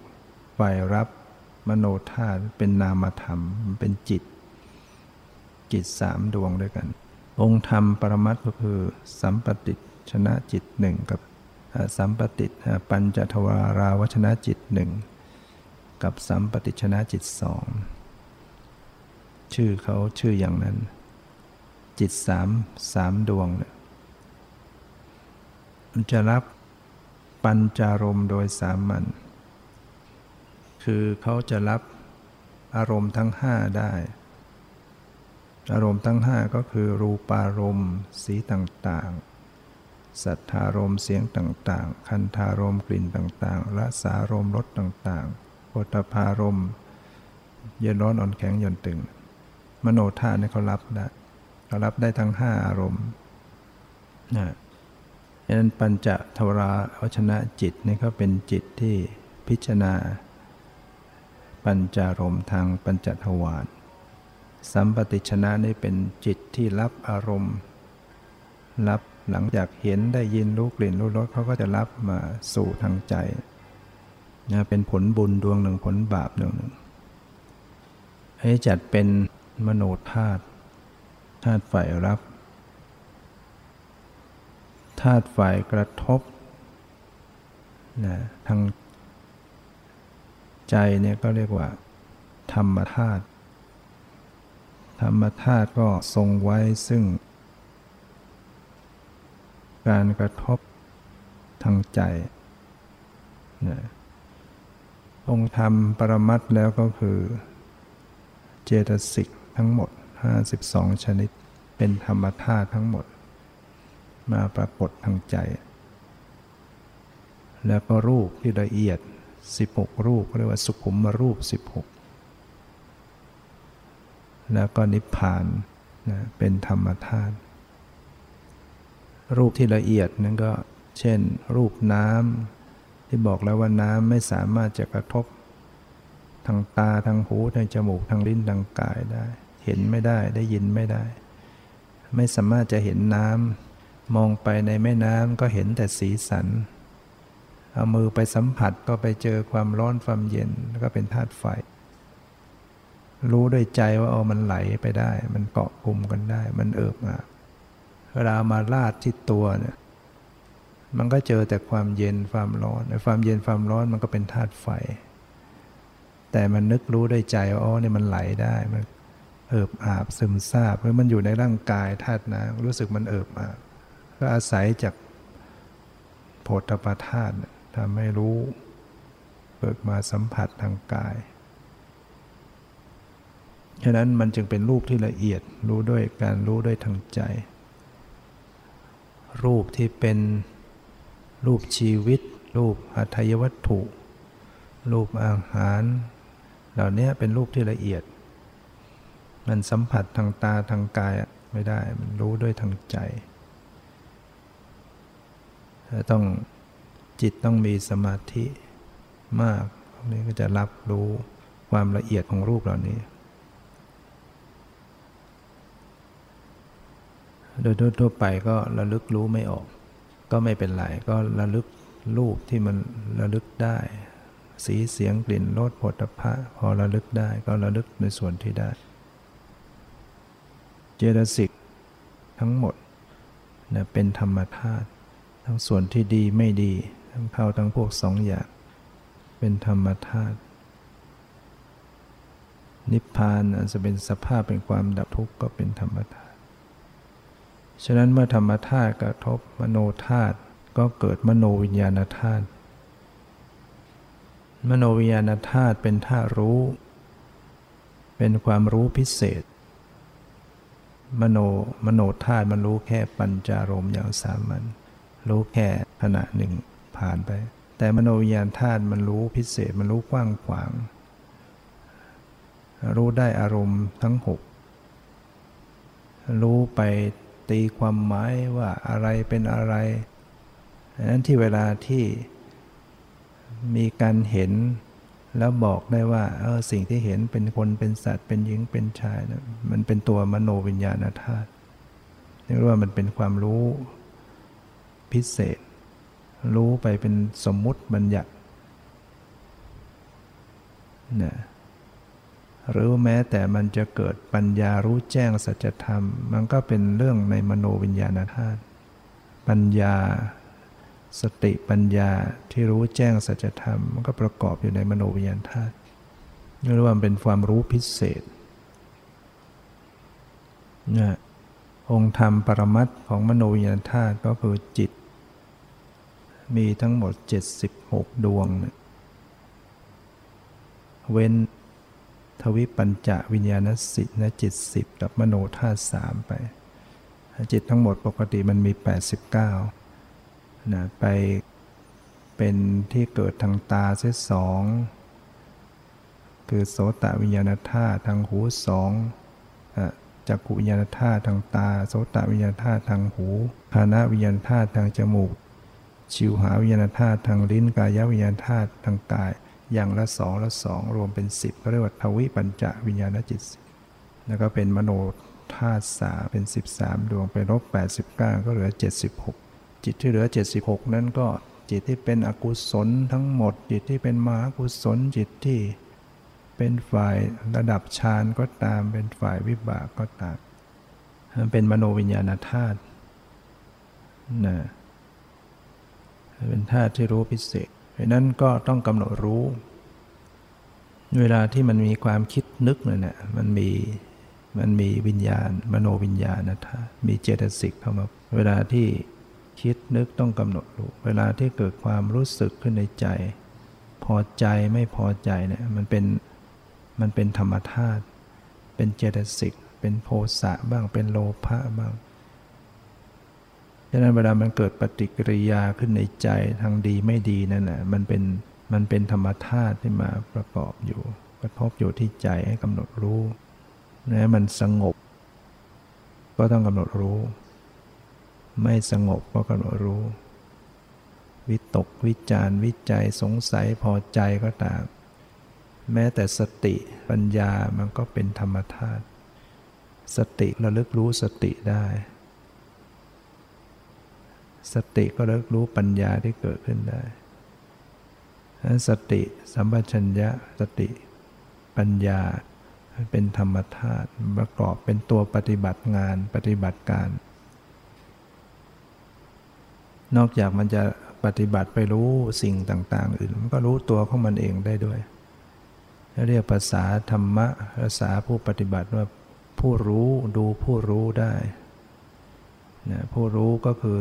ฝ่ายรับมโนธาตุเป็นนามธรรมเป็นจิต จิตสามดวงด้วยกัน องค์ธรรมปรมัตก็คือ สัมปติชนะจิตหนึ่งกับสัมปติปัญจทวาราวชนะจิตหนึ่งกับสัมปติชนะจิตสองชื่อเขาชื่ออย่างนั้น จิตสามสามดวงเนี่ยมันจะรับปัญจารมโดยสามัญคือเขาจะรับอารมณ์ทั้งห้าได้ อารมณ์ทั้งห้าก็คือ รูปารมณ์สีต่างๆ สัทธารมณ์เสียงต่างๆ คันธารมณ์กลิ่นต่างๆละสารมณ์รสต่างๆโพธพารมณ์เย็นร้อนอ่อนแข็งหย่อนตึง มโนธาตุนี่เขารับได้ เขารับได้ทั้งห้าอารมณ์นะฉะนั้นปัญจทวราวชนะจิตนี่ก็เป็นจิตที่พิจารณา ปัญจารมทางปัญจทวารสัมปติชนะนี่เป็นจิตที่รับอารมณ์ รับหลังจากเห็นได้ยินรู้กลิ่นรู้รสเขาก็จะรับมาสู่ทางใจนะเป็นผลบุญดวงหนึ่งผลบาปดวงหนึ่งให้จัดเป็นมโนธาตุ ธาตุฝ่ายรับธาตุฝ่ายกระทบนะทางใจเนี่ยก็เรียกว่า ธรรมธาตุธรรมธาตุก็ทรงไว้ซึ่ง การกระทบทางใจนะองค์ธรรมปรมัตแล้วก็คือ เจตสิกทั้งหมด 52 ชนิด เป็นธรรมธาตุทั้งหมด มาปรากฏทางใจ แล้วก็รูปที่ละเอียด 16 รูปเรียกว่าสุขุมมารูป 16 แล้วก็นิพพานนะเป็นธรรมธาตุรูปที่ละเอียดนั่นก็เช่น รูปน้ำที่บอกแล้วว่าน้ำไม่สามารถจะกระทบทางตาทางหูทางจมูกทางลิ้นทางกายได้ ห็นไม่ได้ ได้ยินไม่ได้ ไม่สามารถจะเห็นน้ำมองไปในแม่น้ำก็เห็นแต่สีสัน เอามือไปสัมผัสก็ไปเจอความร้อนความเย็นแล้วก็เป็นธาตุไฟ รู้ด้วยใจว่าเอามันไหลไปได้ มันเกาะกลุ่มกันได้ มันเอิบอาเวลามาลาดที่ตัวเนี่ยมันก็เจอแต่ความเย็นความร้อนความเย็นความร้อนมันก็เป็นธาตุไฟ แต่มันนึกรู้ด้วยใจว่าอ๋อนี่มันไหลได้ มัน เอิบอาบซึมซาบเพราะมันอยู่ในร่างกายธาตุน้ำรู้สึกมันเอิบอาบก็อาศัยจากโพธปธาตุทำให้รู้เบิกมาสัมผัสทางกายฉะนั้นมันจึงเป็นรูปที่ละเอียดรู้ด้วยการรู้ด้วยทางใจ รูปที่เป็นรูปชีวิต รูปอัตยวัตถุ รูปอาหาร เหล่านี้เป็นรูปที่ละเอียด มันสัมผัสทางตาทางกายไม่ได้ มันรู้ด้วยทางใจต้องจิตต้องมีสมาธิมากตรงนี้ก็จะรับรู้ความละเอียดของรูปเหล่านี้ โดยทั่วไปก็ระลึกรู้ไม่ออก ก็ไม่เป็นไร ก็ระลึกรูปที่มันระลึกได้ สีเสียงกลิ่นรสผลิภัพะพอระลึกได้ ก็ระลึกในส่วนที่ได้ เจตสิกทั้งหมดนะเป็นธรรมธาตุทั้งส่วนที่ดีไม่ดี ทั้งเข้าทั้งพวกสองอย่าง เป็นธรรมธาตุนิพพานอาจจะเป็นสภาพเป็นความดับทุกข์ก็เป็นธรรมธาตุฉะนั้นเมื่อธรรมธาตุกระทบมโนธาตุก็ก็เกิดมโนวิญญาณธาตุมโนวิญญาณธาตุเป็นธาตุรู้ เป็นความรู้พิเศษ มโนมโนธาตุมันรู้แค่ปัญจารมอย่างสามัญรู้แค่ขณะหนึ่งผ่านไป แต่มโนวิญญาณธาตุมันรู้พิเศษมันรู้กว้างขวาง รู้ได้อารมณ์ทั้งหกรู้ไปตีความหมายว่าอะไรเป็นอะไรดังนั้นที่เวลาที่มีการเห็น แล้วบอกได้ว่าเออสิ่งที่เห็นเป็นคนเป็นสัตว์เป็นหญิงเป็นชายนะมันเป็นตัวมโนวิญญาณธาตุเรียกว่ามันเป็นความรู้พิเศษ รู้ไปเป็นสมมุติบัญญัตินะหรือแม้แต่มันจะเกิดปัญญารู้แจ้งสัจธรรม มันก็เป็นเรื่องในมโนวิญญาณธาตุปัญญา สติปัญญาที่รู้แจ้งสัจธรรมมันก็ประกอบอยู่ในมโนวิญญาณธาตุเรียกว่าเป็นความรู้พิเศษนะองค์ธรรมปรมัตของมโนวิญญาณธาตุก็คือจิต มีทั้งหมด 76 ดวงนะเว้นทวิปัญจวิญญาณสิทนะจิตสิบกับมโนธาตุสามไป จิตทั้งหมดปกติมันมี 89 นะไปเป็นที่เกิดทางตาเสียสองคือโสตวิญญาณธาตุทางหูสองจักขุวิญญาณธาตุทางตา โสตวิญญาณธาตุทางหูคานาวิญญาณธาตุทางจมูก ชิวหาวิญญาณธาตุทางลิ้นกายวิญญาณธาตุทางกาย อย่างละสองละสองรวมเป็นสิบก็เรียกว่าทวิปัญจวิญญาณจิต แล้วก็เป็นมโนธาตุสาเป็น 13 ดวงไปลบ89 ก็เหลือ 76 จิตที่เหลือ 76 นั้นก็จิตที่เป็นอกุศลทั้งหมด จิตที่เป็นมหากุศลจิตที่เป็นฝ่ายระดับฌานก็ตาม เป็นฝ่ายวิบากก็ตามมันเป็นมโนวิญญาณธาตุนะเป็นธาตุที่รู้พิเศษราะนั้นก็ต้องกำหนดรู้ เวลาที่มันมีความคิดนึกเนี่ยมันมีมันมีวิญญาณ มโนวิญญาณนะท่ามีเจตสิกเข้ามา เวลาที่ คิดนึกต้องกำหนดรู้เวลาที่เกิดความรู้สึกขึ้นในใจ พอใจไม่พอใจเนี่ยมันเป็นมันเป็นธรรมธาตุเป็นเจตสิกเป็นโพสะบ้างเป็นโลภะบ้างฉะนั้นเวลามันเกิดปฏิกิริยาขึ้นในใจทางดีไม่ดีนั่นแหละมันเป็นมันเป็นธรรมธาตุที่มาประกอบอยู่กระทบอยู่ที่ใจให้กำหนดรู้นะมันสงบ ก็ต้องกำหนดรู้ ไม่สงบก็กำหนดรู้ วิตกวิจารวิจัยสงสัยพอใจก็ตาม แม้แต่สติปัญญามันก็เป็นธรรมธาตุสติระลึกรู้สติได้ สติก็เลิกรู้ปัญญาที่เกิดขึ้นได้สติสัมปชัญญะสติปัญญาเป็นธรรมธาตุประกอบเป็นตัวปฏิบัติงานปฏิบัติการ นอกจากมันจะปฏิบัติไปรู้สิ่งต่าง ๆ อื่น มันก็รู้ตัวของมันเองได้ด้วยเรียกภาษาธรรมะภาษาผู้ปฏิบัติว่าผู้รู้ดูผู้รู้ได้นะผู้รู้ก็คือ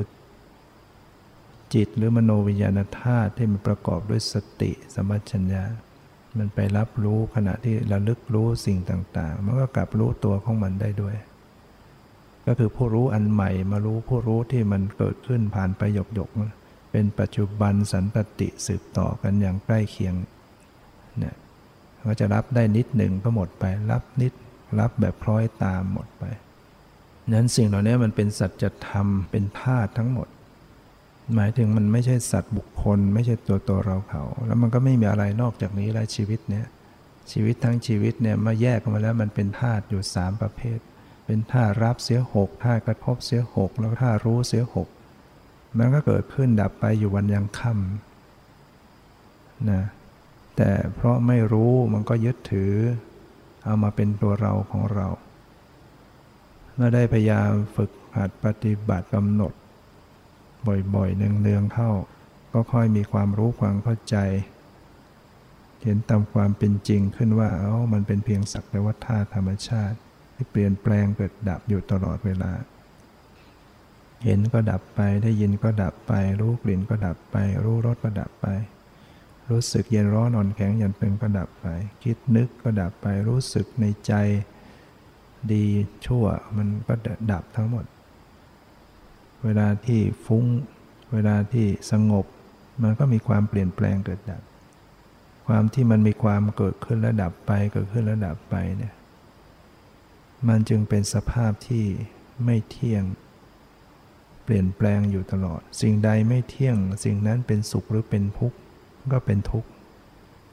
จิตหรือมโนวิญญาณธาตุที่มันประกอบด้วยสติสมัชัญญา มันไปรับรู้ขณะที่ระลึกรู้สิ่งต่าง ๆ มันก็กลับรู้ตัวของมันได้ด้วย ก็คือผู้รู้อันใหม่มารู้ผู้รู้ที่มันเกิดขึ้นผ่านไปหยกหยกเป็นปัจจุบันสันตติสืบต่อกันอย่างใกล้เคียงเนี่ยก็จะรับได้นิดหนึ่งก็หมดไป รับนิดรับแบบคล้อยตามหมดไปนั้นสิ่งเหล่านี้มันเป็นสัจธรรมเป็นธาตุทั้งหมด หมายถึงมันไม่ใช่สัตว์บุคคล ไม่ใช่ตัวตัวเราเขา แล้วมันก็ไม่มีอะไรนอกจากนี้แล้วชีวิตเนี้ยชีวิตทั้งชีวิตเนี่ยมาแยกออกมาแล้วมันเป็นธาตุอยู่สามประเภท เป็นธารับเสียหกธากระทบเสียหกแล้วธารู้เสียหกมันก็เกิดขึ้นดับไปอยู่วันยังค่ำนะแต่เพราะไม่รู้มันก็ยึดถือ เอามาเป็นตัวเราของเราเมื่อได้พยายามฝึกหัดปฏิบัติกำหนด บ่อยๆเนืองๆเข้า ก็ค่อยมีความรู้ความเข้าใจ เห็นตามความเป็นจริงขึ้นว่าเอ้ามันเป็นเพียงสักแต่ว่าธาตุธรรมชาติ ที่เปลี่ยนแปลงเกิดดับอยู่ตลอดเวลา เห็นก็ดับไปได้ยินก็ดับไป รู้กลิ่นก็ดับไป รู้รสก็ดับไป รู้สึกเย็นร้อนอ่อนแข็งหยันตึงก็ดับไป คิดนึกก็ดับไปรู้สึกในใจดีชั่วมันก็ดับทั้งหมด เวลาที่ฟุ้ง เวลาที่สงบ มันก็มีความเปลี่ยนแปลงเกิดดับ ความที่มันมีความเกิดขึ้นและดับไปเกิดขึ้นและดับไปเนี่ย มันจึงเป็นสภาพที่ไม่เที่ยง เปลี่ยนแปลงอยู่ตลอด สิ่งใดไม่เที่ยง สิ่งนั้นเป็นสุขหรือเป็นทุกข์ก็เป็นทุกข์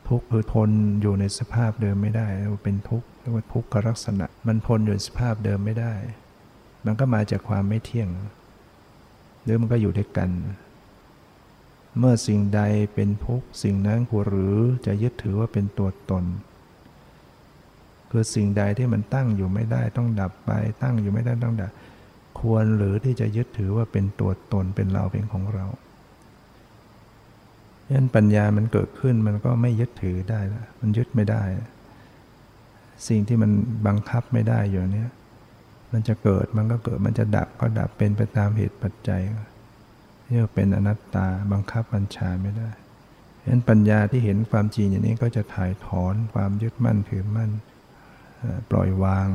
ทุกข์คือทนอยู่ในสภาพเดิมไม่ได้เรียกว่าเป็นทุกข์เรียกว่าทุกขลักษณะ มันทนอยู่ในสภาพเดิมไม่ได้ มันก็มาจากความไม่เที่ยง หรือมันก็อยู่ด้วยกัน เมื่อสิ่งใดเป็นทุกข์สิ่งนั้นควรหรือจะยึดถือว่าเป็นตัวตน คือสิ่งใดที่มันตั้งอยู่ไม่ได้ต้องดับไป ตั้งอยู่ไม่ได้ต้องดับ ควรหรือที่จะยึดถือว่าเป็นตัวตนเป็นเราเป็นของเราฉะนั้นปัญญามันเกิดขึ้นมันก็ไม่ยึดถือได้ละมันยึดไม่ได้ สิ่งที่มันบังคับไม่ได้อยู่เนี้ยมันจะเกิดมันก็เกิดมันจะดับก็ดับเป็นไปตามเหตุปัจจัยนี่เป็นอนัตตาบังคับบัญชาไม่ได้ฉะนั้นปัญญาที่เห็นความจริงอย่างนี้ก็จะถ่ายถอนความยึดมั่นถือมั่น ปล่อยวาง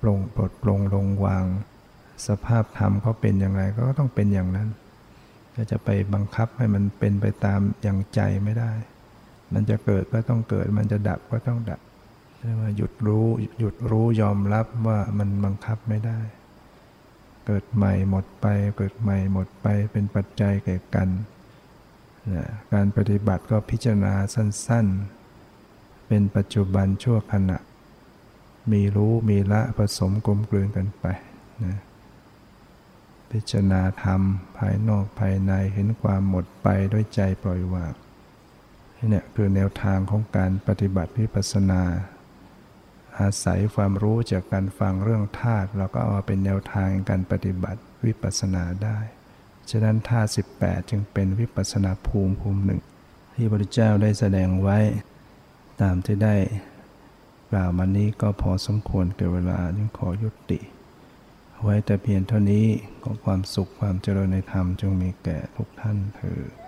ปลงปลดปลงลงวาง สภาพธรรมเขาเป็นอย่างไรก็ต้องเป็นอย่างนั้นก็จะไปบังคับให้มันเป็นไปตามอย่างใจไม่ได้ มันจะเกิดก็ต้องเกิด มันจะดับก็ต้องดับใช่ไหมหยุดรู้หยุดรู้ยอมรับว่ามันบังคับไม่ได้ เกิดใหม่หมดไป เกิดใหม่หมดไปเป็นปัจจัยแก่กันนะการปฏิบัติก็พิจารณาสั้น ๆ เป็นปัจจุบันชั่วขณะ มีรู้มีละผสมกลมกลืนกันไปนะพิจารณาธรรมภายนอกภายในเห็นความหมดไปด้วยใจปล่อยวางนี่คือแนวทางของการปฏิบัติวิปัสสนา อาศัยความรู้จากการฟังเรื่องธาตุเราก็เอามาเป็นแนวทางการปฏิบัติวิปัสสนาได้ ฉะนั้นธาตุ18 จึงเป็นวิปัสสนาภูมิภูมิหนึ่ง ที่พระพุทธเจ้าได้แสดงไว้ตามที่ได้ กล่าวมานี้ก็พอสมควรเก่เวลาจึงขอยุติ ไว้แต่เพียงเท่านี้ขอความสุขความเจริญในธรรมจงมีแก่ทุกท่านเถิด